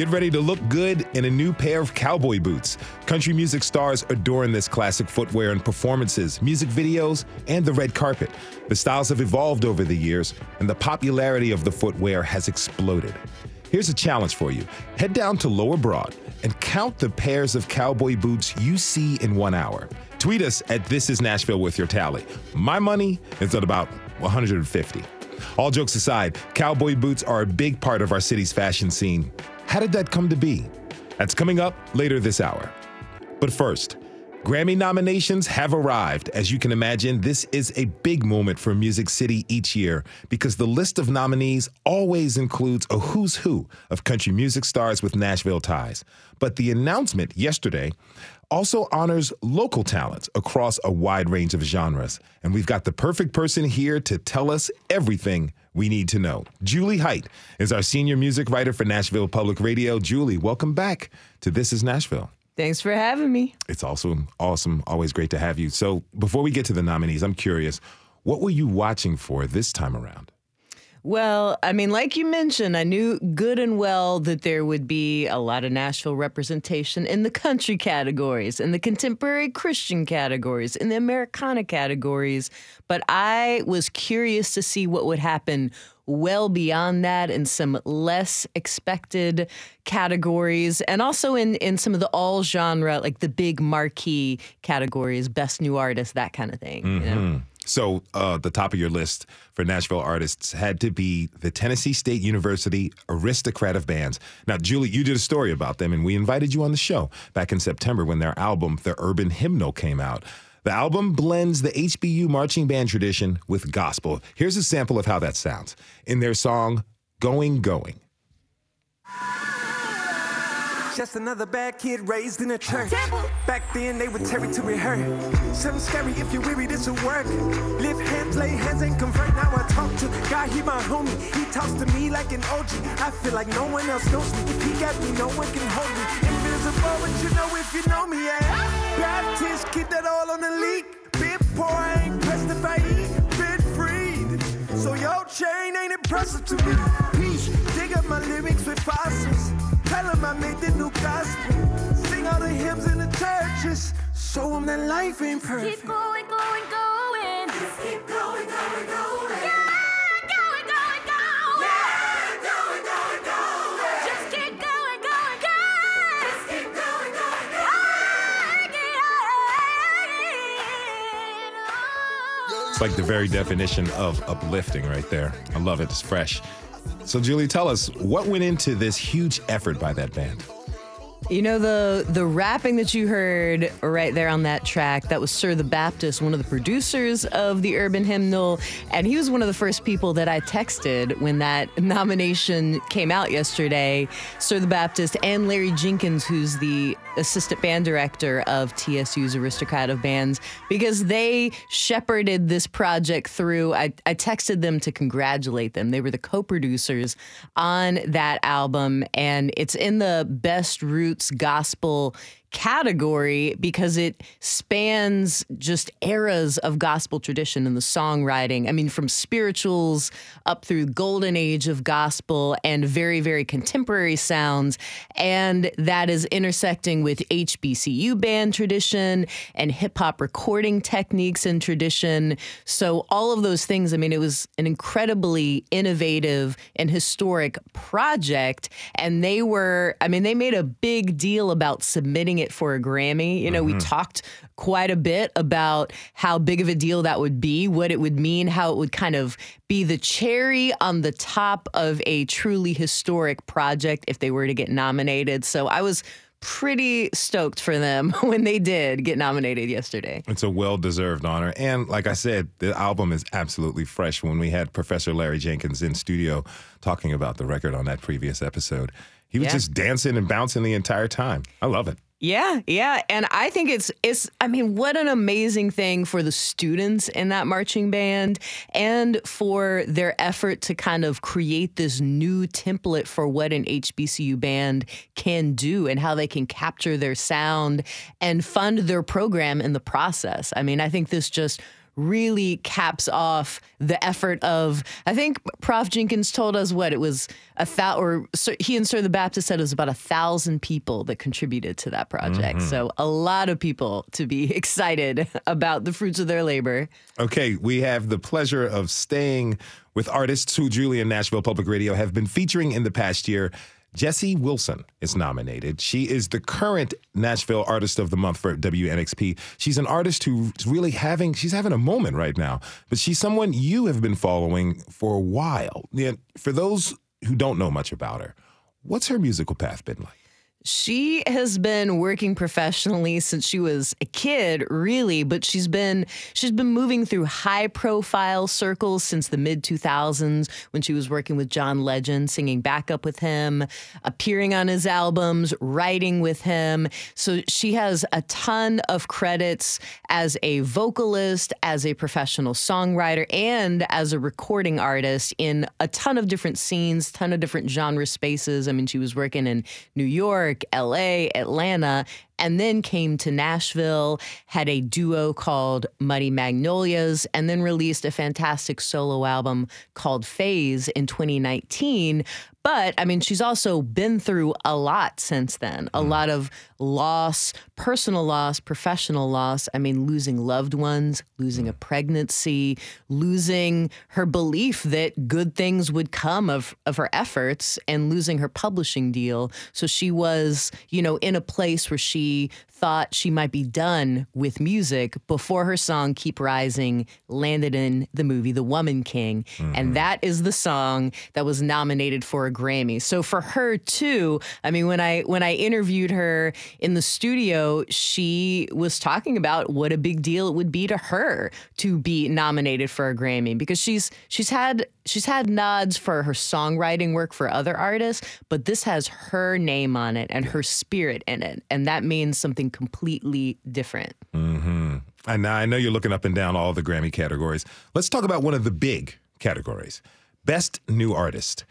Get ready to look good in a new pair of cowboy boots. Country music stars adorn this classic footwear in performances, music videos, and the red carpet. The styles have evolved over the years, and the popularity of the footwear has exploded. Here's a challenge for you head down to Lower Broad and count the pairs of cowboy boots you see in one hour. Tweet us at This Is Nashville with your tally. My money is at about 150. All jokes aside, cowboy boots are a big part of our city's fashion scene. How did that come to be? That's coming up later this hour. But first, Grammy nominations have arrived. As you can imagine, this is a big moment for Music City each year because the list of nominees always includes a who's who of country music stars with Nashville ties. But the announcement yesterday also honors local talents across a wide range of genres. And we've got the perfect person here to tell us everything we need to know. Jewly Hight is our senior music writer for Nashville Public Radio. Jewly, welcome back to This is Nashville. Thanks for having me. It's also awesome, always great to have you. So, before we get to the nominees, I'm curious, what were you watching for this time around? Well, I mean, like you mentioned, I knew good and well that there would be a lot of Nashville representation in the country categories, in the contemporary Christian categories, in the Americana categories. But I was curious to see what would happen well beyond that in some less expected categories and also in, in some of the all genre, like the big marquee categories, best new artist, that kind of thing. Mm-hmm. You know? So, uh, the top of your list for Nashville artists had to be the Tennessee State University Aristocrat of Bands. Now, Jewly, you did a story about them, and we invited you on the show back in September when their album, The Urban Hymnal, came out. The album blends the HBU marching band tradition with gospel. Here's a sample of how that sounds in their song, Going Going. Just another bad kid raised in a church. Back then they would tear it to be hurt. Something scary if you're weary, this will work. Lift hands, lay hands, and convert. Now I talk to God, he my homie. He talks to me like an OG. I feel like no one else knows me. If he got me, no one can hold me. Invisible, but you know if you know me, yeah. Baptist, keep that all on the leak. Bit poor, I ain't pressed if I eat. Bit freed. So your chain ain't impressive to me. Peace, dig up my lyrics with fossils. Tell them I made the new gospel. Sing all the hymns in the churches. Show them that life ain't perfect. Keep going, going, going. Just keep going, going, going. Yeah, going, going, going. Yeah, going, going, going. Just keep going, going, going. Just keep going, going, going. It's like the very definition of uplifting right there. I love it. It's fresh. So, Jewly, tell us what went into this huge effort by that band. You know the the rapping that you heard right there on that track that was Sir the Baptist, one of the producers of the Urban Hymnal, and he was one of the first people that I texted when that nomination came out yesterday. Sir the Baptist and Larry Jenkins, who's the assistant band director of TSU's Aristocrat of Bands, because they shepherded this project through. I, I texted them to congratulate them. They were the co-producers on that album, and it's in the best roots gospel category because it spans just eras of gospel tradition and the songwriting. I mean, from spirituals up through golden age of gospel and very, very contemporary sounds. And that is intersecting with HBCU band tradition and hip hop recording techniques and tradition. So, all of those things, I mean, it was an incredibly innovative and historic project. And they were, I mean, they made a big deal about submitting it for a Grammy. You know, we mm-hmm. talked quite a bit about how big of a deal that would be, what it would mean, how it would kind of be the cherry on the top of a truly historic project if they were to get nominated. So I was pretty stoked for them when they did get nominated yesterday. It's a well deserved honor. And like I said, the album is absolutely fresh. When we had Professor Larry Jenkins in studio talking about the record on that previous episode, he was Yeah. just dancing and bouncing the entire time. I love it. Yeah, yeah, and I think it's it's I mean, what an amazing thing for the students in that marching band and for their effort to kind of create this new template for what an HBCU band can do and how they can capture their sound and fund their program in the process. I mean, I think this just really caps off the effort of I think Prof Jenkins told us what it was a thou or Sir- he and Sir the Baptist said it was about a thousand people that contributed to that project. Mm-hmm. So a lot of people to be excited about the fruits of their labor. Okay, we have the pleasure of staying with artists who Jewly and Nashville Public Radio have been featuring in the past year. Jessy Wilson is nominated. She is the current Nashville Artist of the Month for WNXP. She's an artist who's really having she's having a moment right now, but she's someone you have been following for a while. For those who don't know much about her, what's her musical path been like? She has been working professionally since she was a kid, really, but she's been she's been moving through high profile circles since the mid 2000s when she was working with John Legend, singing backup with him, appearing on his albums, writing with him. So she has a ton of credits as a vocalist, as a professional songwriter, and as a recording artist in a ton of different scenes, ton of different genre spaces. I mean, she was working in New York, LA, Atlanta, and then came to Nashville, had a duo called Muddy Magnolias, and then released a fantastic solo album called Phase in 2019. But I mean, she's also been through a lot since then a mm. lot of loss, personal loss, professional loss. I mean, losing loved ones, losing a mm. pregnancy, losing her belief that good things would come of, of her efforts, and losing her publishing deal. So she was, you know, in a place where she thought she might be done with music before her song Keep Rising landed in the movie The Woman King. And mm-hmm. that is the song that was nominated for a Grammy. So for her too, I mean when I when I interviewed her in the studio, she was talking about what a big deal it would be to her to be nominated for a Grammy because she's she's had she's had nods for her songwriting work for other artists, but this has her name on it and her spirit in it. And that means something completely different. Mm-hmm. And now I know you're looking up and down all the Grammy categories. Let's talk about one of the big categories Best New Artist.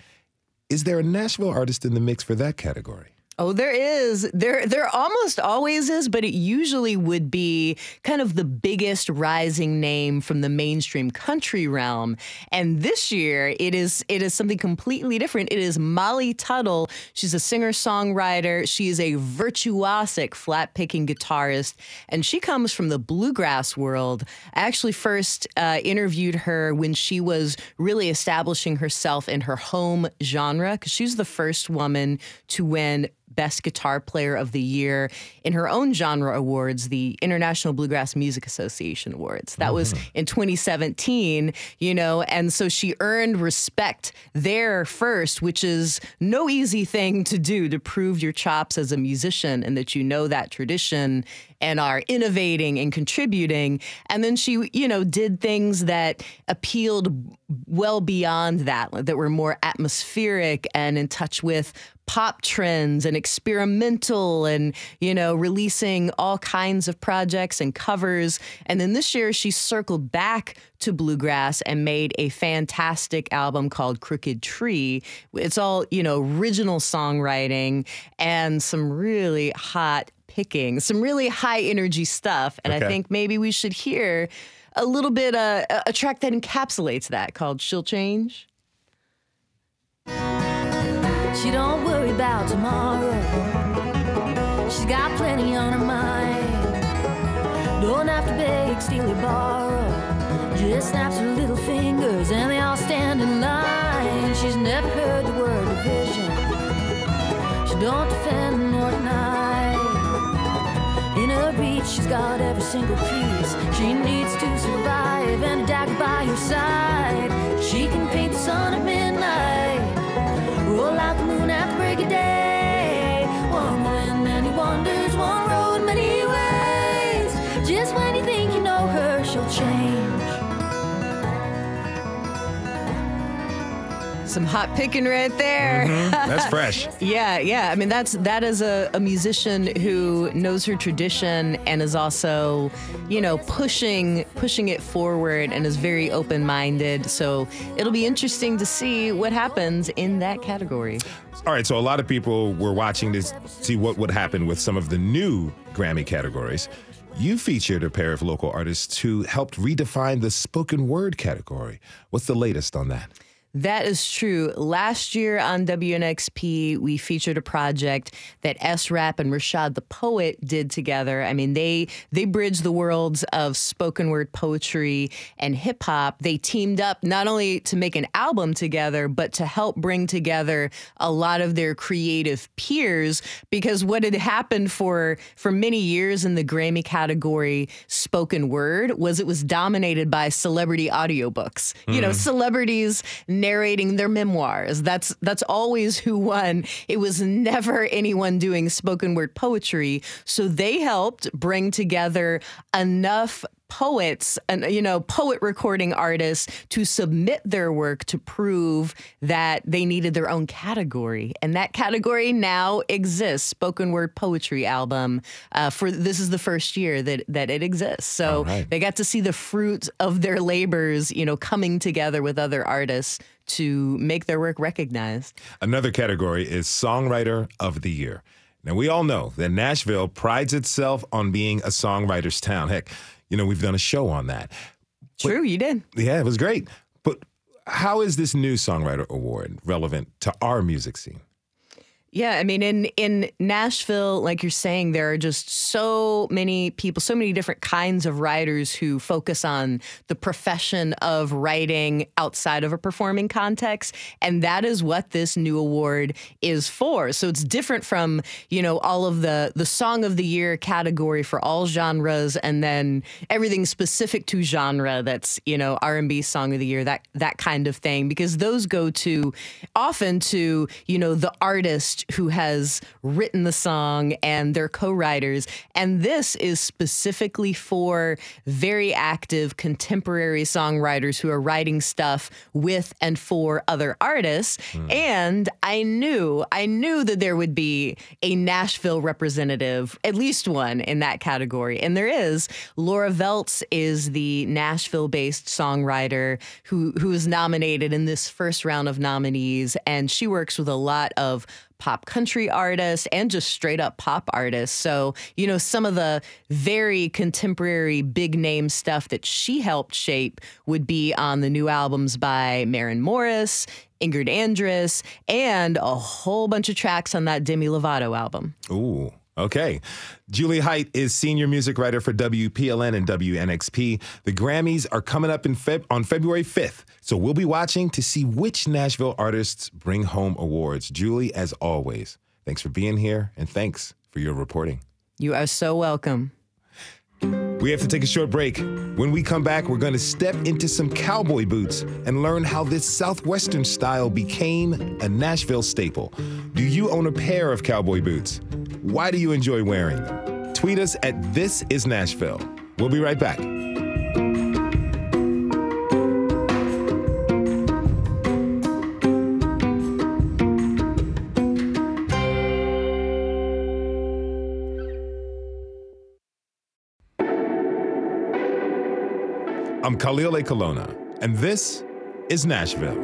Is there a Nashville artist in the mix for that category? Oh, there is. There there almost always is, but it usually would be kind of the biggest rising name from the mainstream country realm. And this year it is it is something completely different. It is Molly Tuttle. She's a singer-songwriter. She is a virtuosic flat-picking guitarist, and she comes from the bluegrass world. I actually first uh, interviewed her when she was really establishing herself in her home genre because she was the first woman to win Best Guitar Player of the Year in her own genre awards, the International Bluegrass Music Association Awards. That was mm-hmm. in 2017, you know, and so she earned respect there first, which is no easy thing to do to prove your chops as a musician and that you know that tradition and are innovating and contributing. And then she, you know, did things that appealed well beyond that, that were more atmospheric and in touch with pop trends and experimental and you know releasing all kinds of projects and covers and then this year she circled back to bluegrass and made a fantastic album called Crooked Tree it's all you know original songwriting and some really hot picking some really high energy stuff and Okay. I think maybe we should hear a little bit uh, a- a track that encapsulates that called She'll Change She don't worry about tomorrow. She's got plenty on her mind. Don't have to beg, steal, or borrow. Just snaps her little fingers and they all stand in line. She's never heard the word division. She don't defend nor deny. Her reach, she's got every single piece she needs to survive, and a dagger by her side. Some hot picking right there. Mm-hmm. That's fresh. Yeah, yeah. I mean, that's that is a, a musician who knows her tradition and is also, you know, pushing pushing it forward and is very open minded. So it'll be interesting to see what happens in that category. All right, so a lot of people were watching to see what would happen with some of the new Grammy categories. You featured a pair of local artists who helped redefine the spoken word category. What's the latest on that? That is true. Last year on WNXP, we featured a project that S Rap and Rashad the Poet did together. I mean, they they bridged the worlds of spoken word poetry and hip hop. They teamed up not only to make an album together, but to help bring together a lot of their creative peers. Because what had happened for for many years in the Grammy category, spoken word, was it was dominated by celebrity audiobooks. You know, mm. celebrities narrating their memoirs. That's that's always who won. It was never anyone doing spoken word poetry. So they helped bring together enough poets and you know poet recording artists to submit their work to prove that they needed their own category and that category now exists spoken word poetry album uh, for this is the first year that that it exists so right. they got to see the fruit of their labors you know coming together with other artists to make their work recognized Another category is Songwriter of the Year. Now, we all know that Nashville prides itself on being a songwriter's town. Heck, you know, we've done a show on that. true you did Yeah, it was great. But how is this new Songwriter Award relevant to our music scene? Yeah, I mean, in in Nashville, like you're saying, there are just so many people, so many different kinds of writers who focus on the profession of writing outside of a performing context, and that is what this new award is for. So it's different from you know all of the the Song of the Year category for all genres, and then everything specific to genre. That's you know R&B Song of the Year, that that kind of thing, because those go to often to you know the artist who has written the song and their co-writers. And this is specifically for very active contemporary songwriters who are writing stuff with and for other artists. Hmm. And i knew i knew that there would be a nashville representative at least one in that category. And there is. Laura veltz is the nashville based songwriter who who is nominated in this first round of nominees. And she works with a lot of pop country artists and just straight up pop artists. So, you know, some of the very contemporary big name stuff that she helped shape would be on the new albums by Maren Morris, Ingrid Andress, and a whole bunch of tracks on that Demi Lovato album. Ooh. Okay. Jewly Hight is senior music writer for WPLN and WNXP. The Grammys are coming up in Feb- on February 5th, so we'll be watching to see which Nashville artists bring home awards. Jewly, as always, thanks for being here and thanks for your reporting. You are so welcome. We have to take a short break. When we come back, we're going to step into some cowboy boots and learn how this Southwestern style became a Nashville staple. Do you own a pair of cowboy boots? Why do you enjoy wearing them? Tweet us at This Is Nashville. We'll be right back. Khalil Ekulona, and this is Nashville.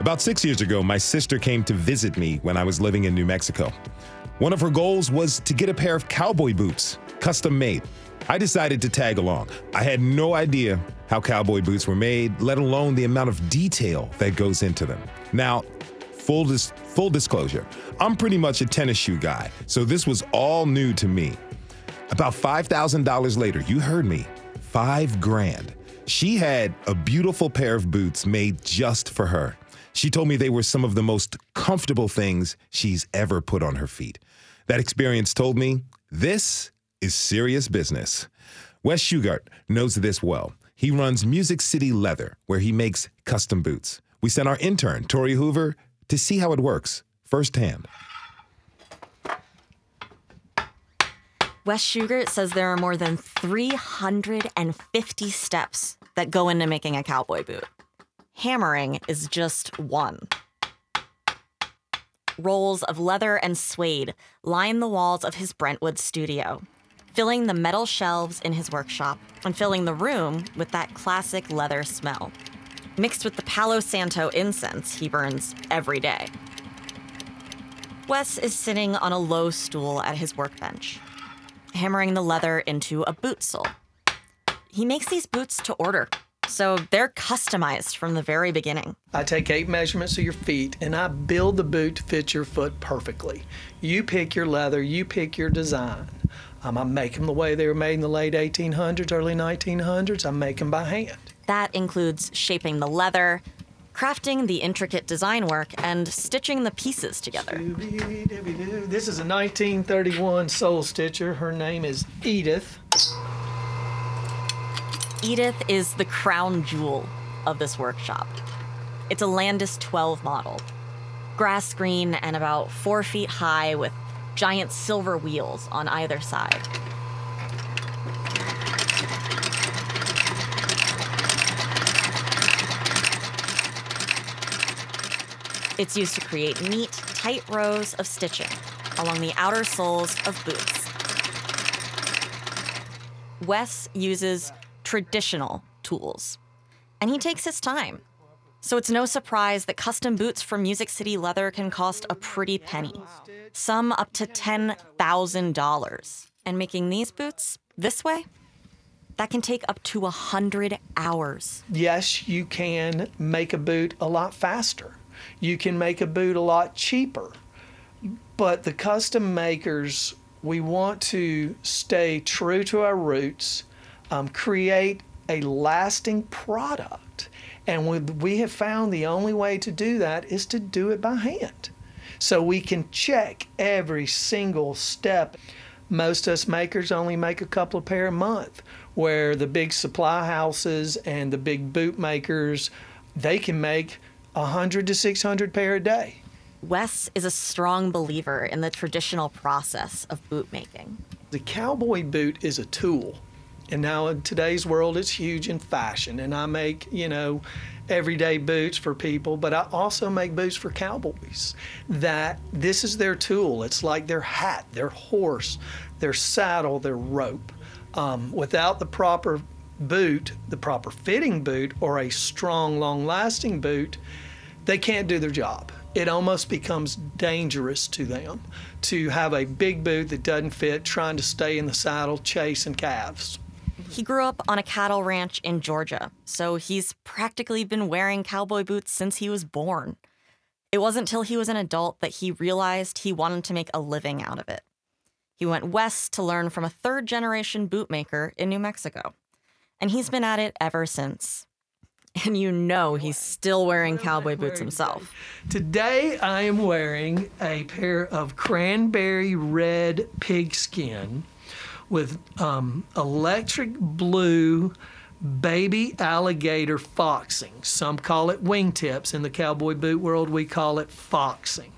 About six years ago, my sister came to visit me when I was living in New Mexico. One of her goals was to get a pair of cowboy boots, custom made. I decided to tag along. I had no idea how cowboy boots were made, let alone the amount of detail that goes into them. Now, full, dis- full disclosure, I'm pretty much a tennis shoe guy, so this was all new to me. About $5,000 later, you heard me, five grand. She had a beautiful pair of boots made just for her. She told me they were some of the most comfortable things she's ever put on her feet. That experience told me this is serious business. Wes Shugart knows this well. He runs Music City Leather, where he makes custom boots. We sent our intern, Tori Hoover, to see how it works firsthand. Wes Shugart says there are more than 350 steps that go into making a cowboy boot. Hammering is just one. Rolls of leather and suede line the walls of his Brentwood studio, filling the metal shelves in his workshop and filling the room with that classic leather smell, mixed with the Palo Santo incense he burns every day. Wes is sitting on a low stool at his workbench, hammering the leather into a boot sole. He makes these boots to order, so they're customized from the very beginning. I take eight measurements of your feet and I build the boot to fit your foot perfectly. You pick your leather, you pick your design. Um, I make them the way they were made in the late 1800s, early 1900s. I make them by hand. That includes shaping the leather, crafting the intricate design work, and stitching the pieces together. This is a 1931 Sole Stitcher. Her name is Edith. Edith is the crown jewel of this workshop. It's a Landis 12 model, grass green and about four feet high with giant silver wheels on either side. It's used to create neat, tight rows of stitching along the outer soles of boots. Wes uses traditional tools, and he takes his time. So it's no surprise that custom boots from Music City Leather can cost a pretty penny, some up to $10,000. And making these boots this way, that can take up to 100 hours. Yes, you can make a boot a lot faster. You can make a boot a lot cheaper. But the custom makers, we want to stay true to our roots, um, create a lasting product. And we, we have found the only way to do that is to do it by hand. So we can check every single step. Most us makers only make a couple of pair a month, where the big supply houses and the big boot makers, they can make 100 to 600 pair a day. Wes is a strong believer in the traditional process of boot making. The cowboy boot is a tool. And now in today's world, it's huge in fashion. And I make, you know, everyday boots for people, but I also make boots for cowboys. That this is their tool. It's like their hat, their horse, their saddle, their rope. Um, without the proper boot, the proper fitting boot, or a strong, long lasting boot, they can't do their job. It almost becomes dangerous to them to have a big boot that doesn't fit, trying to stay in the saddle, chasing calves. He grew up on a cattle ranch in Georgia, so he's practically been wearing cowboy boots since he was born. It wasn't till he was an adult that he realized he wanted to make a living out of it. He went west to learn from a third generation bootmaker in New Mexico, and he's been at it ever since. And you know he's still wearing cowboy boots himself. Today I am wearing a pair of cranberry red pigskin with um, electric blue baby alligator foxing. Some call it wingtips. In the cowboy boot world, we call it foxing.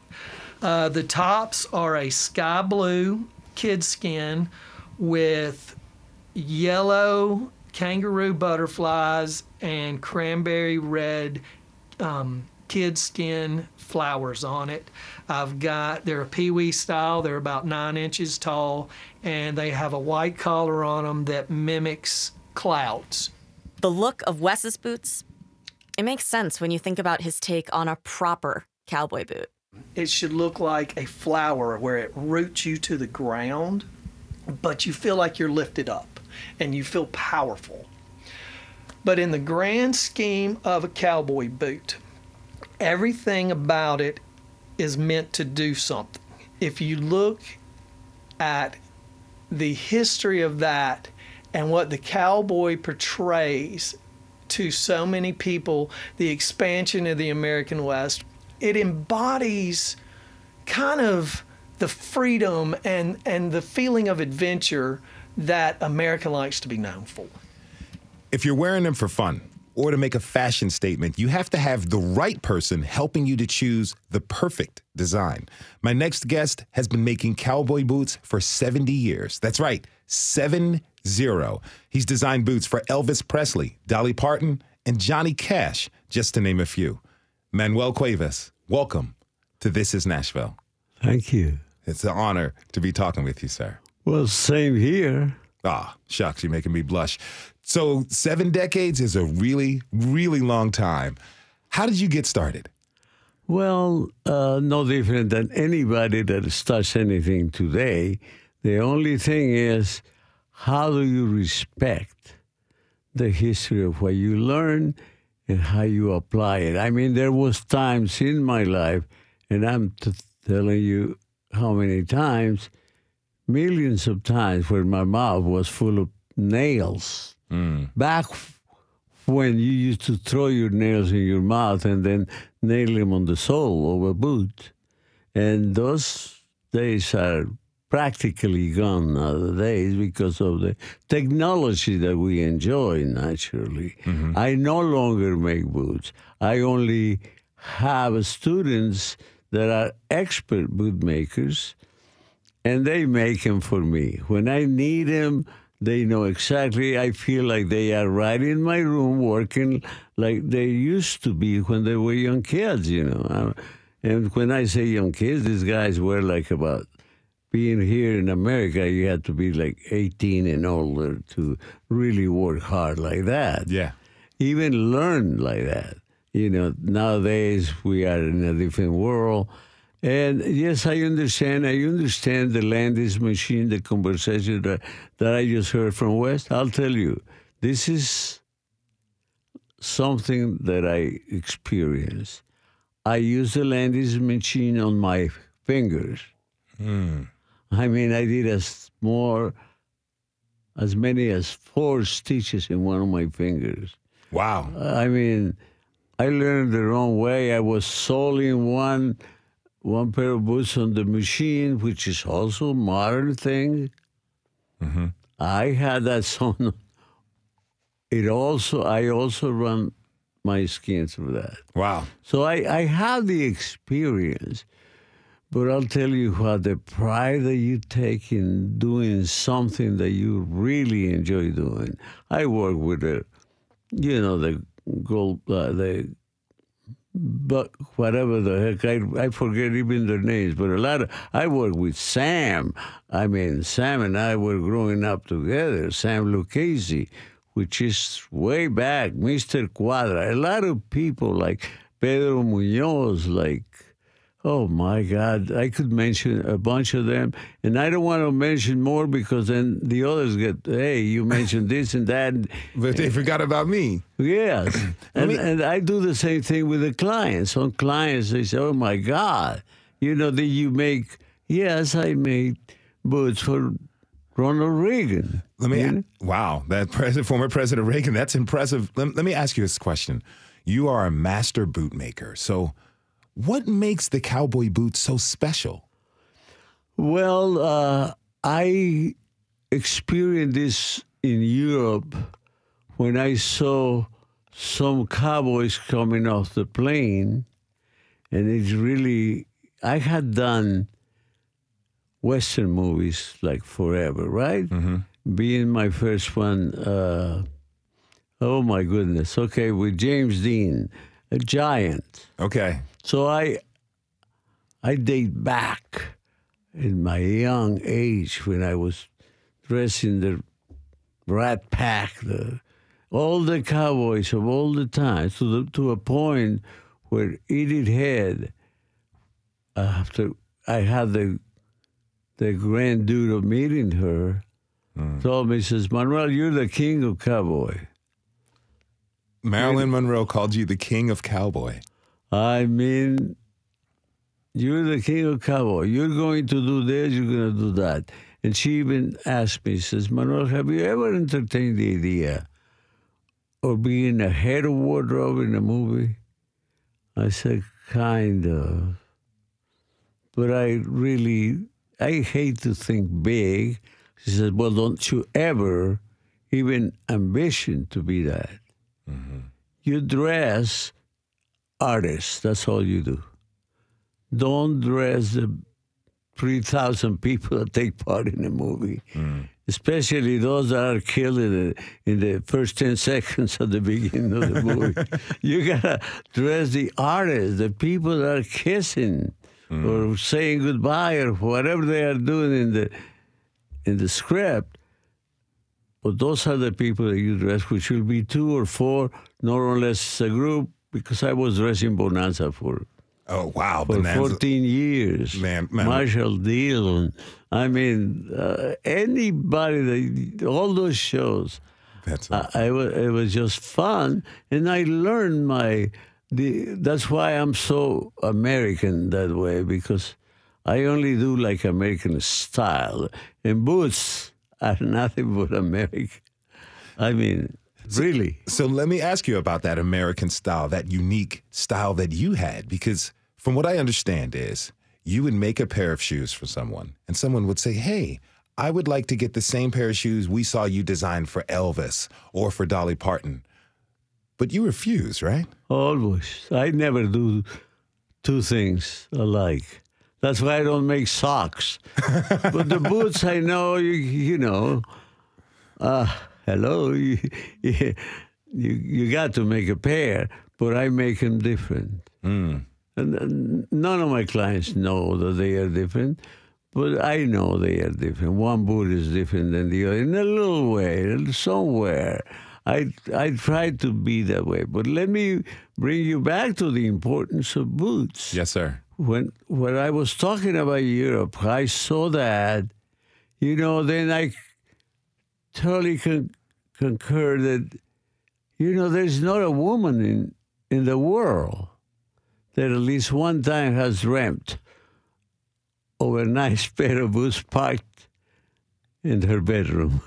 Uh, the tops are a sky blue kid skin with yellow kangaroo butterflies and cranberry red um, kid skin flowers on it. I've got, they're a peewee style, they're about nine inches tall, and they have a white collar on them that mimics clouds. The look of Wes's boots, it makes sense when you think about his take on a proper cowboy boot. It should look like a flower where it roots you to the ground, but you feel like you're lifted up and you feel powerful. But in the grand scheme of a cowboy boot, everything about it is meant to do something. If you look at the history of that and what the cowboy portrays to so many people, the expansion of the American West, it embodies kind of the freedom and, and the feeling of adventure that America likes to be known for. If you're wearing them for fun, or to make a fashion statement, you have to have the right person helping you to choose the perfect design. My next guest has been making cowboy boots for 70 years. That's right, 7 0. He's designed boots for Elvis Presley, Dolly Parton, and Johnny Cash, just to name a few. Manuel Cuevas, welcome to This is Nashville. Thank you. It's an honor to be talking with you, sir. Well, same here. Ah, shucks, you're making me blush. So, seven decades is a really, really long time. How did you get started? Well, uh, no different than anybody that starts anything today. The only thing is, how do you respect the history of what you learn and how you apply it? I mean, there was times in my life, and I'm t- telling you how many times, millions of times, where my mouth was full of nails. Hmm. Back when you used to throw your nails in your mouth and then nail them on the sole of a boot. And those days are practically gone nowadays because of the technology that we enjoy naturally. Mm-hmm. I no longer make boots. I only have students that are expert boot makers and they make him for me. When I need him, they know exactly. I feel like they are right in my room working like they used to be when they were young kids, you know. And when I say young kids, these guys were like about being here in America, you had to be like 18 and older to really work hard like that Yeah. even learn like that. You know, nowadays we are in a different world. And yes, I understand. I understand the Landis machine, the conversation that, that I just heard from West. I'll tell you, this is something that I experienced. I use the Landis machine on my fingers. Hmm. I mean, I did as more, as many as four stitches in one of my fingers. Wow. I mean, I learned the wrong way. I was soling one one pair of boots on the machine, which is also a modern thing. I had that sewn. It also I also run my skin through that. Wow. So I, I have the experience, but I'll tell you what, the pride that you take in doing something that you really enjoy doing. I work with the, you know, the gold, uh, the, but whatever the heck, I, I forget even their names, but a lot of, I work with Sam. I mean, Sam and I were growing up together, Sam Lucchese, which is way back, Mr. Quadra. A lot of people like Pedro Munoz, like, oh my God, I could mention a bunch of them. And I don't want to mention more because then the others get, hey, you mentioned this and that. But they forgot about me. Yes. and, me- and I do the same thing with the clients. Some clients, they say, oh my God, you know, that you make, yes, I made boots for Ronald Reagan. Let me. Wow, that president, former President Reagan. That's impressive. Let, let me ask you this question: You are a master bootmaker. so what makes the cowboy boot so special? Well, uh, I experienced this in Europe when I saw some cowboys coming off the plane, and it's really I had done Western movies like forever, right? Being my first one, uh, oh my goodness, okay, with James Dean, a giant. Okay, So I I date back in my young age when I was dressing the Rat Pack, the all the cowboys of all the times to the, to a point where Edith Head, after I had the the grand dude of meeting her, hmm. told me, says, Manuel, you're the king of cowboy. Marilyn Monroe called you the king of cowboy. I mean, you're the king of cowboy. You're going to do this, you're going to do that. And she even asked me, says, Manuel, have you ever entertained the idea of being a head of wardrobe in a movie? I said, kind of. But I really, I hate to think big. She says, well, don't you ever even ambition to be that. Mm-hmm. you dress artists. That's all you do. Don't dress the 3,000 people that take part in a movie, mm. especially those that are killed in the, in the first 10 seconds of the beginning of the movie. you gotta dress the artists, the people that are kissing mm. or saying goodbye or whatever they are doing in the in the script. But those are the people that you dress, which will be two or four, more or less a group, because I was dressing Bonanza for Oh wow, for Bonanza. 14 years. Man- man. Marshall Dillon. I mean, uh, anybody, that, all those shows. That's I, I wa- it was just fun, and I learned my. The, that's why I'm so American that way because I only do like American style, and boots are nothing but American. I mean, really. So let me ask you about that American style, that unique style that you had, because from what I understand is you would make a pair of shoes for someone, and someone would say, "Hey, I would like to get the same pair of shoes we saw you design for Elvis or for Dolly Parton," but you refuse, right? Always. I never do two things alike. That's why I don't make socks. but the boots, I know, you, you know. Uh, hello, you, you, you got to make a pair, but I make them different. Hmm. And, and none of my clients know that they are different, but I know they are different. One boot is different than the other in a little way, somewhere. I I try to be that way, but let me bring you back to the importance of boots Yes, sir. when when I was talking about Europe, I saw that, you know, then I totally con- concur that, you know, there's not a woman in in the world that at least one time has dreamt of a nice pair of boots parked in her bedroom.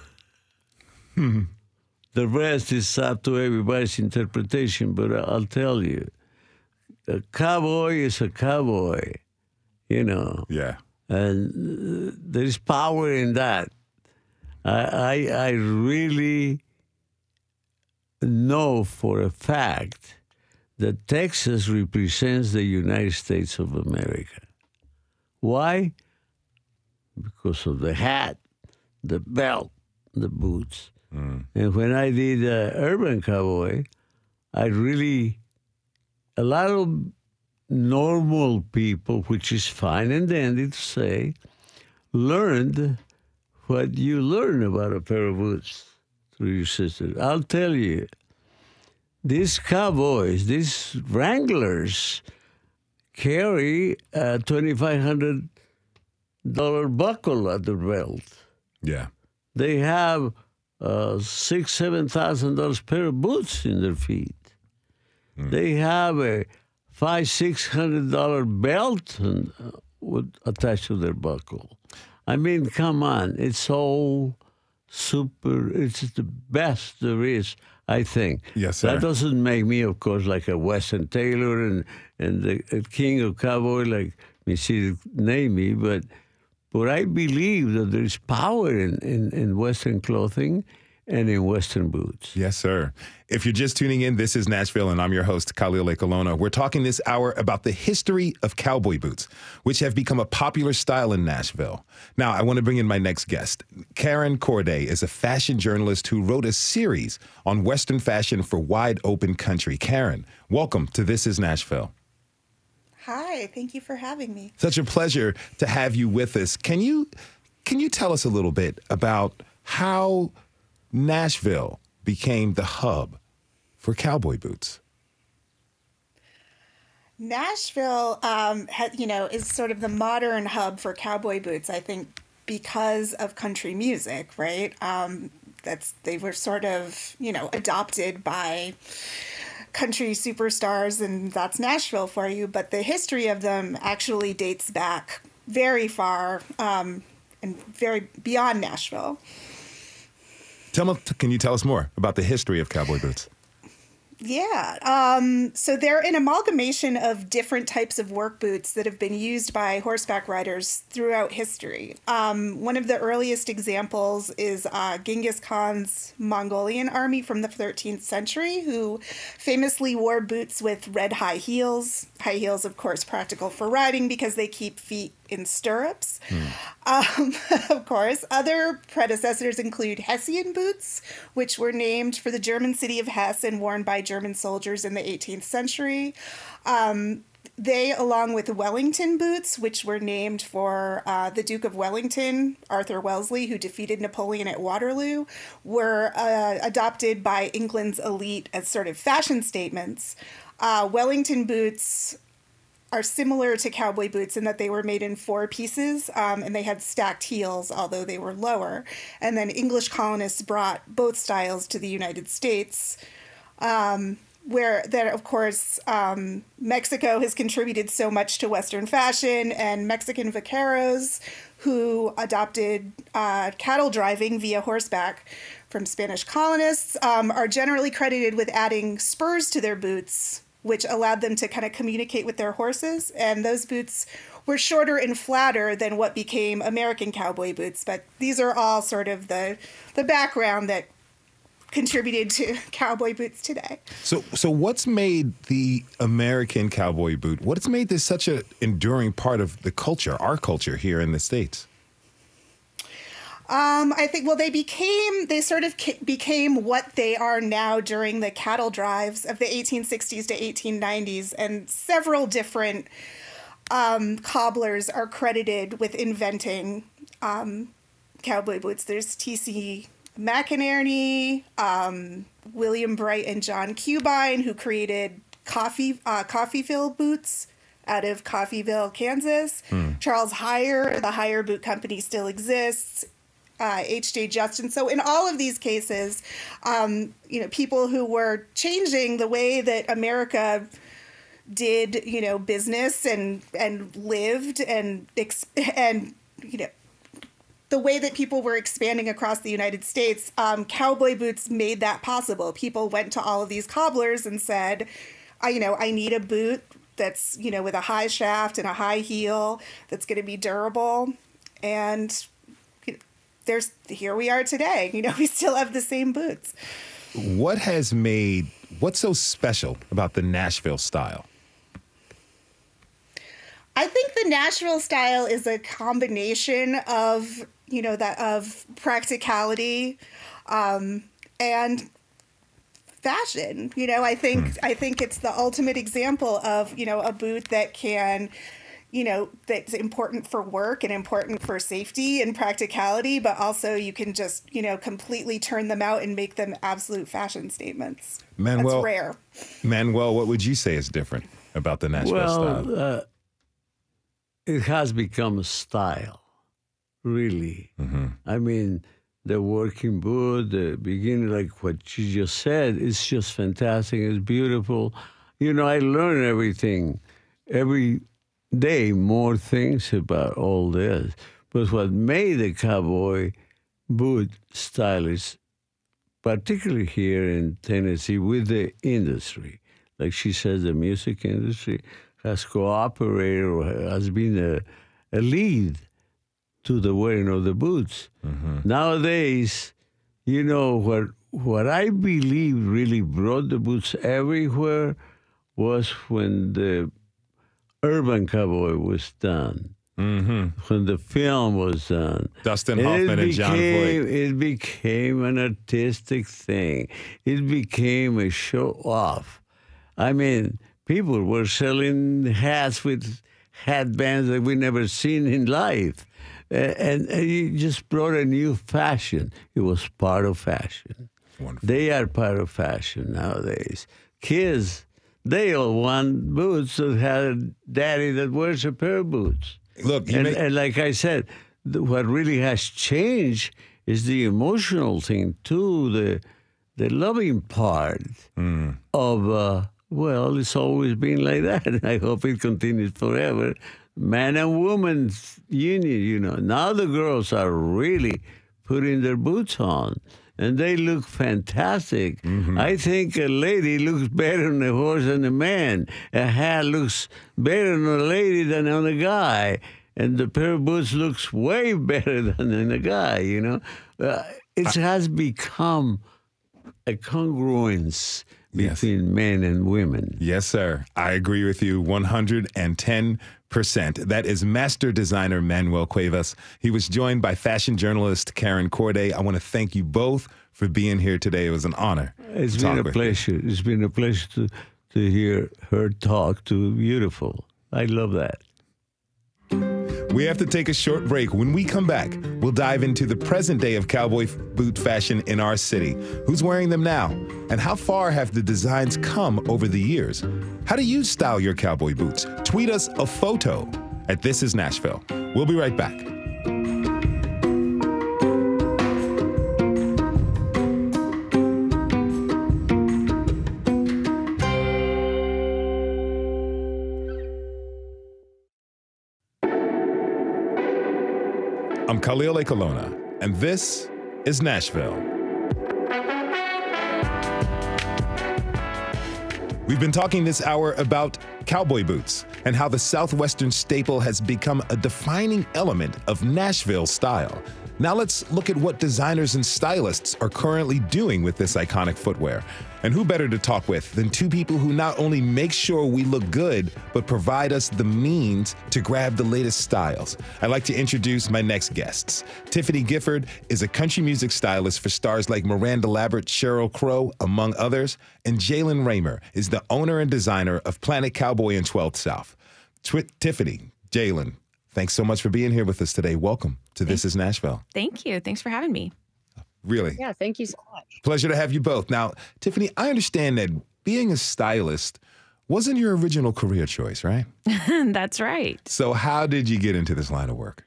The rest is up to everybody's interpretation, but I'll tell you a cowboy is a cowboy, you know, Yeah. and uh, there's power in that. I, I, I really know for a fact that Texas represents the United States of America. Why? Because of the hat, the belt, the boots. And when I did uh, Urban Cowboy, I really a lot of normal people, which is fine and dandy to say, learned what you learn about a pair of boots through your sister. I'll tell you, these cowboys, these wranglers, carry a twenty-five hundred dollar buckle at the belt. Yeah. They have uh, six, seven thousand dollars pair of boots in their feet. They have a five, six hundred dollar belt and, uh, attached to their buckle. I mean, come on, it's all super. It's the best there is, I think. Yes, sir. That doesn't make me, of course, like a Western tailor and and the a king of cowboy like Monsieur name me, but but I believe that there is power in, in, in Western clothing and in Western boots. Yes, sir. If you're just tuning in, this is Nashville, and I'm your host, Khalil Ekulona. We're talking this hour about the history of cowboy boots, which have become a popular style in Nashville. Now, I want to bring in my next guest. Karen Corday is a fashion journalist who wrote a series on Western fashion for Wide Open Country. Karen, welcome to This is Nashville. Hi, thank you for having me. Such a pleasure to have you with us. Can you can you tell us a little bit about how Nashville became the hub for cowboy boots? Nashville, um, ha, you know, is sort of the modern hub for cowboy boots. I think because of country music, right? Um, that's they were sort of you know adopted by country superstars, and that's Nashville for you. But the history of them actually dates back very far um, and very beyond Nashville. Tell me, can you tell us more about the history of cowboy boots? Yeah. Um, so they're an amalgamation of different types of work boots that have been used by horseback riders throughout history. Um, one of the earliest examples is uh, Genghis Khan's Mongolian army from the 13th century, who famously wore boots with red high heels. High heels, of course, practical for riding because they keep feet in stirrups. Um, of course, other predecessors include Hessian boots, which were named for the German city of Hesse and worn by German soldiers in the 18th century. Um, they, along with Wellington boots, which were named for uh, the Duke of Wellington, Arthur Wellesley, who defeated Napoleon at Waterloo, were uh, adopted by England's elite as sort of fashion statements. Uh, Wellington boots are similar to cowboy boots in that they were made in four pieces um, and they had stacked heels, although they were lower. And then English colonists brought both styles to the United States, um, where that, of course, um, Mexico has contributed so much to Western fashion, and Mexican vaqueros who adopted uh, cattle driving via horseback from Spanish colonists um, are generally credited with adding spurs to their boots which allowed them to kind of communicate with their horses. And those boots were shorter and flatter than what became American cowboy boots. But these are all sort of the the background that contributed to cowboy boots today. So, so what's made the American cowboy boot? What's made this such an enduring part of the culture, our culture here in the states? Um, I think well they became they sort of ca- became what they are now during the cattle drives of the 1860s to 1890s, and several different um, cobblers are credited with inventing um, cowboy boots. There's T.C. McInerney, um, William Bright, and John Cubine, who created coffee uh, Coffeyville boots out of Coffeyville, Kansas. Charles Hyer, the Hyer Boot Company still exists. Uh, H.J. Justin. So in all of these cases, um, you know, people who were changing the way that America did, you know, business and and lived and and you know the way that people were expanding across the United States, um, cowboy boots made that possible. People went to all of these cobblers and said, I, you know, I need a boot that's, you know, with a high shaft and a high heel that's going to be durable. And there's here we are today. You know, we still have the same boots. What has made what's so special about the Nashville style? I think the Nashville style is a combination of you know that of practicality um, and fashion. You know, I think I think it's the ultimate example of you know a boot that can you know that's important for work and important for safety and practicality but also you can just you know completely turn them out and make them absolute fashion statements Manuel, that's rare Manuel, what would you say is different about the Nashville style? Well, uh, it has become a style, really. I mean, the working boot, the beginning, like what you just said, it's just fantastic. It's beautiful. You know, I learn everything, every day, more things about all this. But what made the cowboy boot stylish, particularly here in Tennessee, with the industry, like she says, the music industry has cooperated or has been a, a lead to the wearing of the boots. Mm-hmm. Nowadays, you know what what I believe really brought the boots everywhere was when the urban cowboy was done. Mm-hmm. When the film was done, Dustin It Hoffman and Jon Voight. It became an artistic thing. It became a show off. I mean, people were selling hats with headbands that we never seen in life. And, and it just brought a new fashion. It was part of fashion. Wonderful. They are part of fashion nowadays. Kids, they all want boots that had a daddy that wears a pair of boots. Look, And, make- and like I said, what really has changed is the emotional thing too, the the loving part Mm. of uh, well, it's always been like that, I hope it continues forever. Man and woman's union, you know. Now the girls are really putting their boots on. And they look fantastic. I think a lady looks better on a horse than a man. A hat looks better on a lady than on a guy. And the pair of boots looks way better than on a guy, you know? Uh, it has become a congruence Yes. between men and women. Yes, sir. I agree with you 110%. That is master designer Manuel Cuevas. He was joined by fashion journalist Karen Corday. I want to thank you both for being here today. It was an honor. It's been a with you. pleasure. It's been a pleasure to, to hear her talk to beautiful. I love that. We have to take a short break. When we come back, we'll dive into the present day of cowboy boot fashion in our city. Who's wearing them now? And how far have the designs come over the years? How do you style your cowboy boots? Tweet us a photo at This Is Nashville. We'll be right back. Khalil Ekulona, and this is Nashville. We've been talking this hour about cowboy boots and how the Southwestern staple has become a defining element of Nashville style. Now let's look at what designers and stylists are currently doing with this iconic footwear. And who better to talk with than two people who not only make sure we look good, but provide us the means to grab the latest styles. I'd like to introduce my next guests. Tiffany Gifford is a country music stylist for stars like Miranda Lambert, Sheryl Crow, among others, and Jaylin Ramer is the owner and designer of Planet Cowboy and 12th South. Twi- Tiffany, Jaylin, thanks so much for being here with us today. Welcome to This is Nashville. Thank you. Thanks for having me. Really. Yeah, thank you so much. Pleasure to have you both. Now, Tiffany, I understand that being a stylist wasn't your original career choice, right? That's right. So, how did you get into this line of work?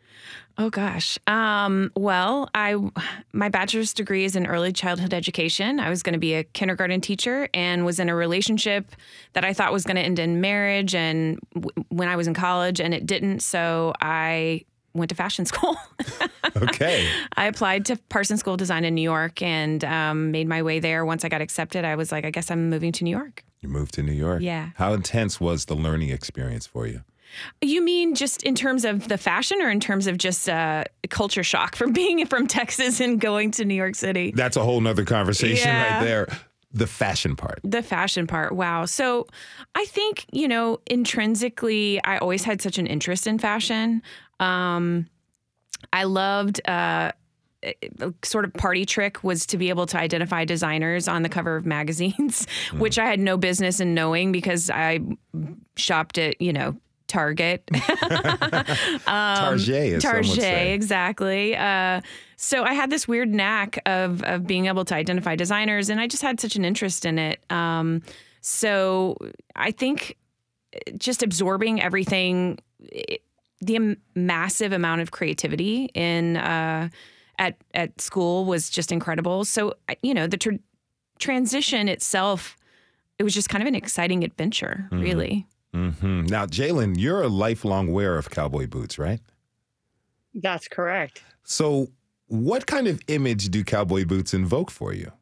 Oh gosh. Um, well, I my bachelor's degree is in early childhood education. I was going to be a kindergarten teacher and was in a relationship that I thought was going to end in marriage and w- when I was in college and it didn't, so I went to fashion school. Okay. I applied to Parsons School of Design in New York and um, made my way there. Once I got accepted, I was like, I guess I'm moving to New York. you moved to New York. Yeah. How intense was the learning experience for you? You mean just in terms of the fashion or in terms of just uh, culture shock from being from Texas and going to New York City? That's a whole nother conversation Yeah. right there. The fashion part. The fashion part. Wow. So I think, you know, intrinsically, I always had such an interest in fashion. Um, I loved, uh, sort of party trick was to be able to identify designers on the cover of magazines, which I had no business in knowing because I shopped at, you know, Target. Target, as Target, exactly. Uh, so I had this weird knack of of being able to identify designers, and I just had such an interest in it. Um, so I think just absorbing everything, it- the am- massive amount of creativity in uh, at at school was just incredible. So you know the tr- transition itself, it was just kind of an exciting adventure, really. Hmm Now, Jaylin, you're a lifelong wearer of cowboy boots, right? That's correct. So, what kind of image do cowboy boots invoke for you?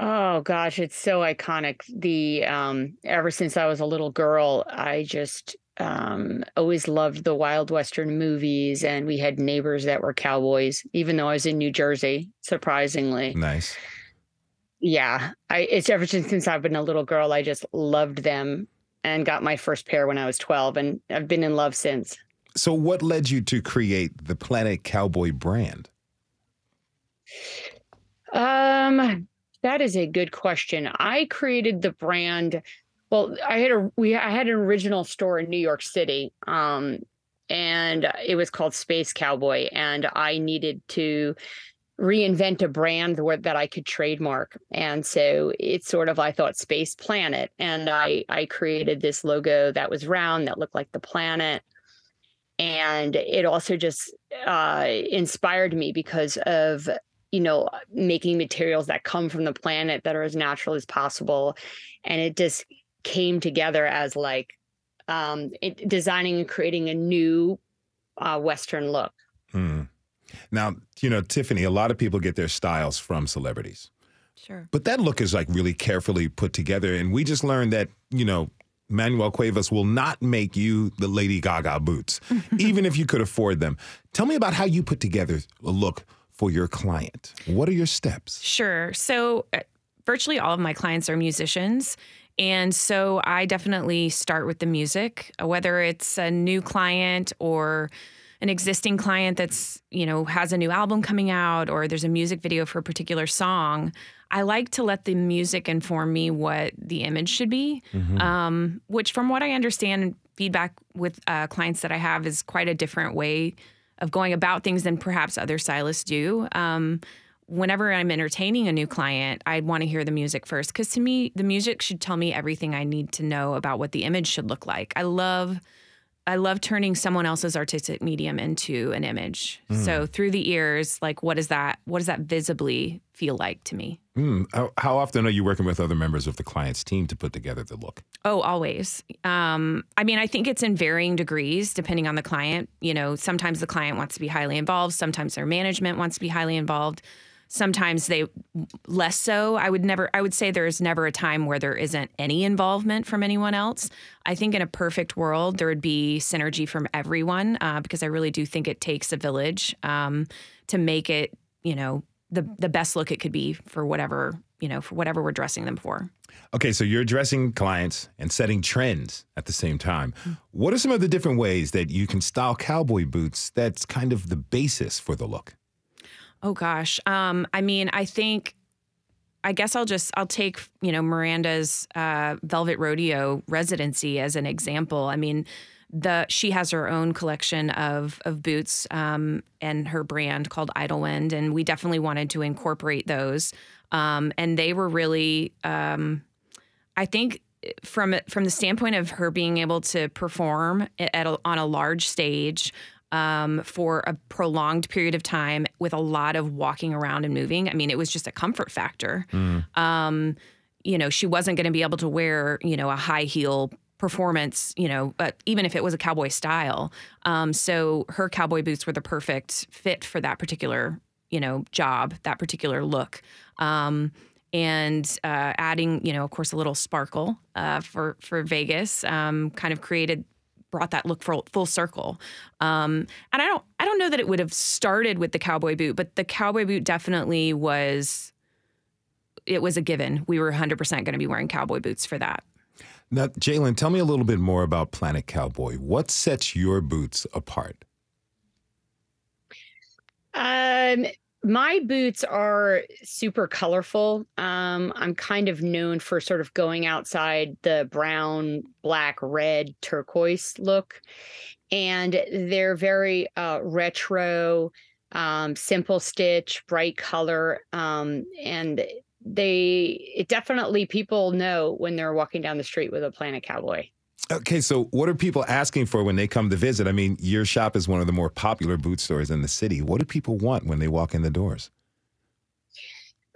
Oh gosh, it's so iconic. The um ever since I was a little girl, I just um always loved the Wild Western movies and we had neighbors that were cowboys even though I was in New Jersey, surprisingly. Nice. Yeah, I it's ever since since I've been a little girl, I just loved them and got my first pair when I was 12 and I've been in love since. So, what led you to create the Planet Cowboy brand? Um, that is a good question. I created the brand. Well, I had a we I had an original store in New York City. Um, and it was called Space Cowboy, and I needed to reinvent a brand that I could trademark. And so it's sort of I thought Space Planet, and I I created this logo that was round that looked like the planet. And it also just uh, inspired me because of you know, making materials that come from the planet that are as natural as possible. And it just came together as like um, it, designing and creating a new uh, Western look. Hmm. Now, you know, Tiffany, a lot of people get their styles from celebrities. Sure. But that look is like really carefully put together. And we just learned that, you know, Manuel Cuevas will not make you the Lady Gaga boots, even if you could afford them. Tell me about how you put together a look for your client. What are your steps? Sure. So, uh, virtually all of my clients are musicians. And so I definitely start with the music, whether it's a new client or an existing client that's, you know, has a new album coming out or there's a music video for a particular song. I like to let the music inform me what the image should be, um, which, from what I understand, feedback with uh, clients that I have is quite a different way of going about things than perhaps other stylists do. Um, whenever I'm entertaining a new client, I'd want to hear the music first because to me, the music should tell me everything I need to know about what the image should look like. I love. I love turning someone else's artistic medium into an image. So through the ears, like what does that what does that visibly feel like to me? Hmm, how, how often are you working with other members of the client's team to put together the look? Oh, always. Um, I mean, I think it's in varying degrees depending on the client. You know, sometimes the client wants to be highly involved, sometimes their management wants to be highly involved. Sometimes they less so. I would never, I would say there's never a time where there isn't any involvement from anyone else. I think in a perfect world, there would be synergy from everyone uh, because I really do think it takes a village um, to make it, you know, the, the best look it could be for whatever, you know, for whatever we're dressing them for. Okay, so you're addressing clients and setting trends at the same time. What are some of the different ways that you can style cowboy boots that's kind of the basis for the look? Oh gosh. Um, I mean, I think I guess I'll just I'll take, you know, Miranda's uh, Velvet Rodeo residency as an example. I mean, the she has her own collection of of boots um, and her brand called Idyllwind, and we definitely wanted to incorporate those. Um, and they were really, um, I think, from from the standpoint of her being able to perform a, on a large stage um, for a prolonged period of time with a lot of walking around and moving. I mean, it was just a comfort factor. Um, you know, she wasn't going to be able to wear, you know, a high heel performance, you know, even if it was a cowboy style. Um, so her cowboy boots were the perfect fit for that particular, you know, job, that particular look. Um, and uh, adding, you know, of course, a little sparkle uh, for for Vegas, um, kind of created brought that look full, full circle. Um, and I don't I don't know that it would have started with the cowboy boot, but the cowboy boot definitely was it was a given. We were 100% going to be wearing cowboy boots for that. Now, Jaylin, tell me a little bit more about Planet Cowboy. What sets your boots apart? Um, my boots are super colorful. Um, I'm kind of known for sort of going outside the brown, black, red, turquoise look. And they're very uh, retro, um, simple stitch, bright color. Um, and they it definitely people know when they're walking down the street with a Planet Cowboy. Okay, so what are people asking for when they come to visit? I mean, your shop is one of the more popular boot stores in the city. What do people want when they walk in the doors?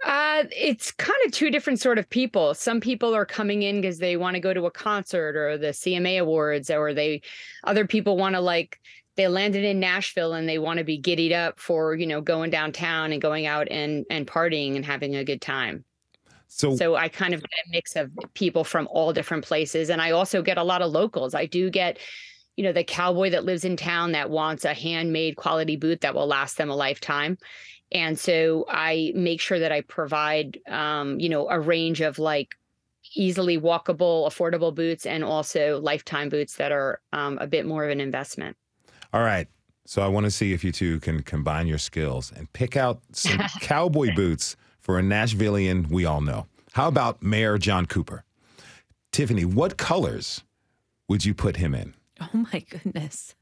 Uh, it's kind of two different sort of people. Some people are coming in because they want to go to a concert or the CMA Awards, or they, other people want to like they landed in Nashville and they want to be giddied up for you know going downtown and going out and and partying and having a good time. So, So I kind of get a mix of people from all different places. And I also get a lot of locals. I do get, you know, the cowboy that lives in town that wants a handmade quality boot that will last them a lifetime. And so I make sure that I provide, um, you know, a range of like easily walkable, affordable boots and also lifetime boots that are um, a bit more of an investment. all right. So I want to see if you two can combine your skills and pick out some cowboy boots for a Nashvilleian we all know. How about Mayor John Cooper? Tiffany, what colors would you put him in? Oh my goodness.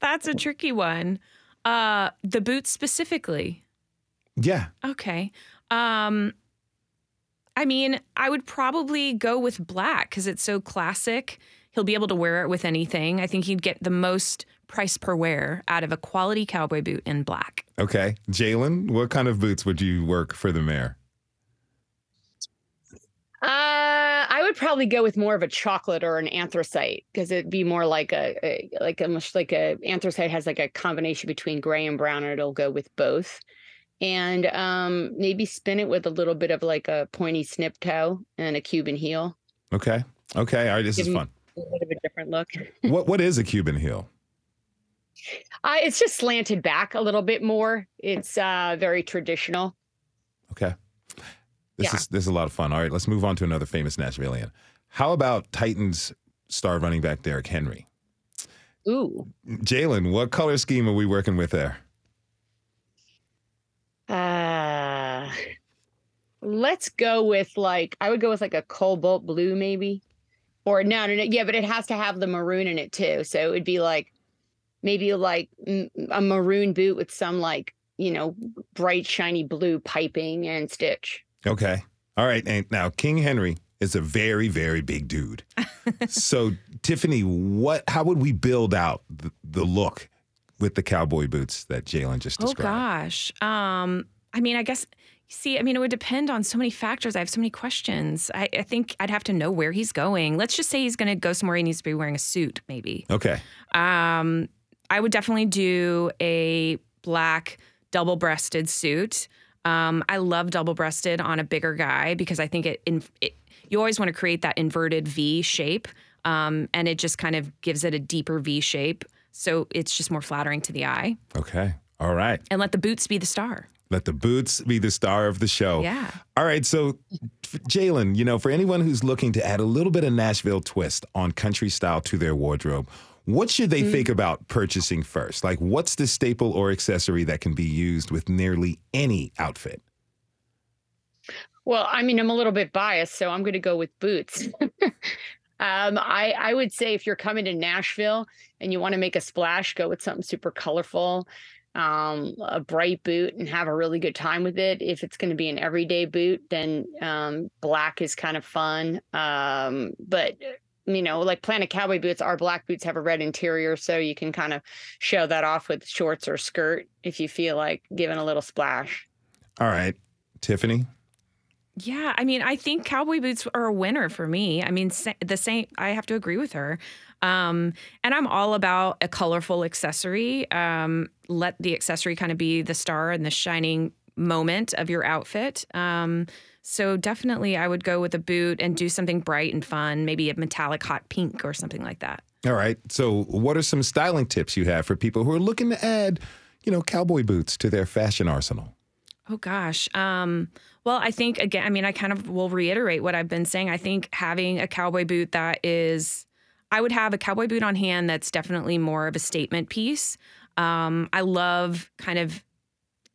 That's a tricky one. Uh the boots specifically. Yeah. Okay. Um I mean, I would probably go with black cuz it's so classic. He'll be able to wear it with anything. I think he'd get the most price per wear out of a quality cowboy boot in black. Okay. Jaylin, what kind of boots would you work for the mayor? Uh, I would would probably go with more of a chocolate or an anthracite because it'd be more like a, a like a much like a anthracite has like a combination between gray and brown, and it'll go with both. And um, maybe spin it with a little bit of like a pointy snip toe and a Cuban heel. Okay. Okay. All right. This Give is me fun. A bit of a different look. What What is a Cuban heel? Uh, it's just slanted back a little bit more. It's uh, very traditional. Okay. This Yeah. is this is a lot of fun. All right, let's move on to another famous Nashvilleian. How about Titans star running back Derrick Henry? Ooh. Jaylin, what color scheme are we working with there? Uh, let's go with like I would go with like a cobalt blue maybe, or no, no, no, yeah, but it has to have the maroon in it too. So it would be like maybe like a maroon boot with some like you know bright shiny blue piping and stitch. Okay. All right. And now King Henry is a very, very big dude. so Tiffany, what how would we build out the, the look with the cowboy boots that Jaylin just described? Oh gosh. Um, I mean, I guess. See, I mean, it would depend on so many factors. I have so many questions. I, I think I'd have to know where he's going. Let's just say he's going to go somewhere he needs to be wearing a suit, maybe. Okay. Um, I would definitely do a black double-breasted suit. Um, I love double-breasted on a bigger guy because I think it, in, it you always want to create that inverted V shape, um, and it just kind of gives it a deeper V shape. So it's just more flattering to the eye. Okay. All right. And let the boots be the star. Let the boots be the star of the show. Yeah. All right. So, Jaylin, you know, for anyone who's looking to add a little bit of Nashville twist on country style to their wardrobe, what should they think about purchasing first? Like, what's the staple or accessory that can be used with nearly any outfit? Well, I mean, I'm a little bit biased, so I'm going to go with boots. um, I I would say if you're coming to Nashville and you want to make a splash, go with something super colorful, um, a bright boot, and have a really good time with it. If it's going to be an everyday boot, then um, black is kind of fun. Um, but you know, like Planet Cowboy boots, our black boots have a red interior, so you can kind of show that off with shorts or skirt if you feel like giving a little splash. All right. Tiffany? Yeah, I mean, I think cowboy boots are a winner for me. I mean, sa- the same. I have to agree with her. Um, and I'm all about a colorful accessory. Um, let the accessory kind of be the star and the shining moment of your outfit. Um, so definitely, I would go with a boot and do something bright and fun, maybe a metallic hot pink or something like that. All right. So, what are some styling tips you have for people who are looking to add, you know, cowboy boots to their fashion arsenal? Oh gosh. Um, well, I think again, I mean, I kind of will reiterate what I've been saying. I think having a cowboy boot that is, I would have a cowboy boot on hand that's definitely more of a statement piece. Um, I love kind of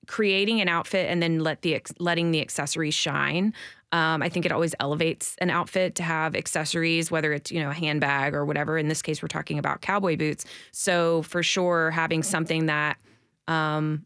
creating an outfit and then let the letting the accessories shine. Um, I think it always elevates an outfit to have accessories, whether it's you know a handbag or whatever. In this case, we're talking about cowboy boots. So for sure, having something that um,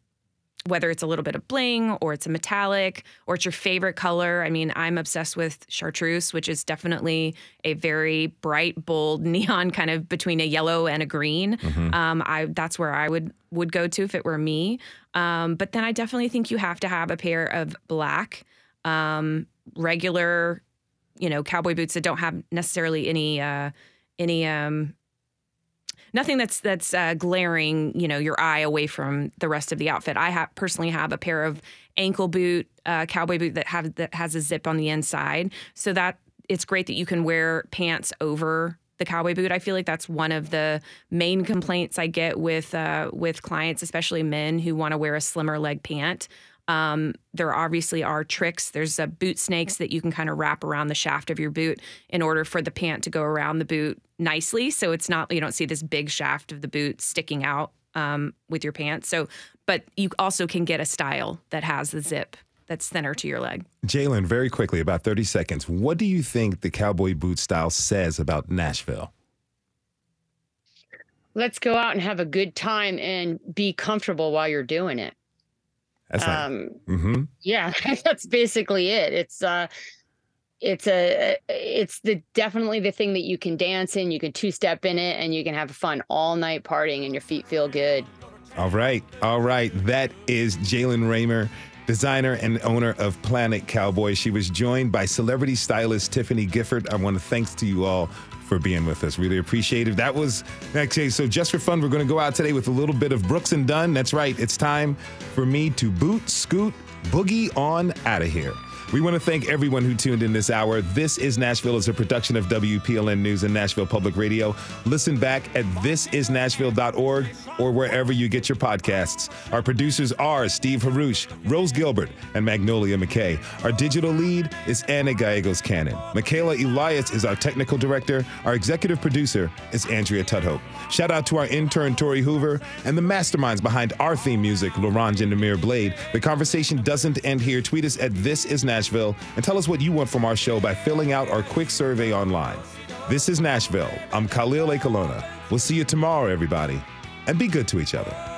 whether it's a little bit of bling or it's a metallic or it's your favorite color. I mean, I'm obsessed with chartreuse, which is definitely a very bright, bold neon kind of between a yellow and a green. Um, I that's where I would would go to if it were me. Um, but then I definitely think you have to have a pair of black, um, regular, you know, cowboy boots that don't have necessarily any uh, any um, nothing that's that's uh, glaring you know your eye away from the rest of the outfit. I have personally have a pair of ankle boot uh, cowboy boot that have that has a zip on the inside. So that it's great that you can wear pants over the cowboy boot. I feel like that's one of the main complaints i get with uh, with clients especially men who want to wear a slimmer leg pant. Um, there obviously are tricks. There's uh, boot snakes that you can kind of wrap around the shaft of your boot in order for the pant to go around the boot nicely. So it's not, you don't see this big shaft of the boot sticking out um, with your pants. So, but you also can get a style that has the zip that's thinner to your leg. Jaylin, very quickly, about 30 seconds. What do you think the cowboy boot style says about Nashville? Let's go out and have a good time and be comfortable while you're doing it. That's not. Um, hmm yeah, that's basically it. It's uh it's a it's the definitely the thing that you can dance in, you can two step in it, and you can have fun all night partying and your feet feel good. All right. All right. That is Jaylin Ramer. designer and owner of Planet Cowboy. She was joined by celebrity stylist Tiffany Gifford. I want to thanks to you all for being with us. Really appreciate it. That was okay. So just for fun, we're going to go out today with a little bit of Brooks and Dunn. That's right. It's time for me to boot, scoot, boogie on out of here. We want to thank everyone who tuned in this hour. This is Nashville is a production of WPLN News and Nashville Public Radio. Listen back at thisisnashville.org or wherever you get your podcasts. Our producers are Steve Haruch, Rose Gilbert, and Magnolia McKay. Our digital lead is Anna Gallegos Cannon. Michaela Elias is our technical director. Our executive producer is Andrea Tudhope. Shout out to our intern, Tori Hoover, and the masterminds behind our theme music, Laurent Jandemir Blade. The conversation doesn't end here. Tweet us at This Is Nashville and tell us what you want from our show by filling out our quick survey online. This is Nashville. I'm Khalil Ekulona. We'll see you tomorrow, everybody, and be good to each other.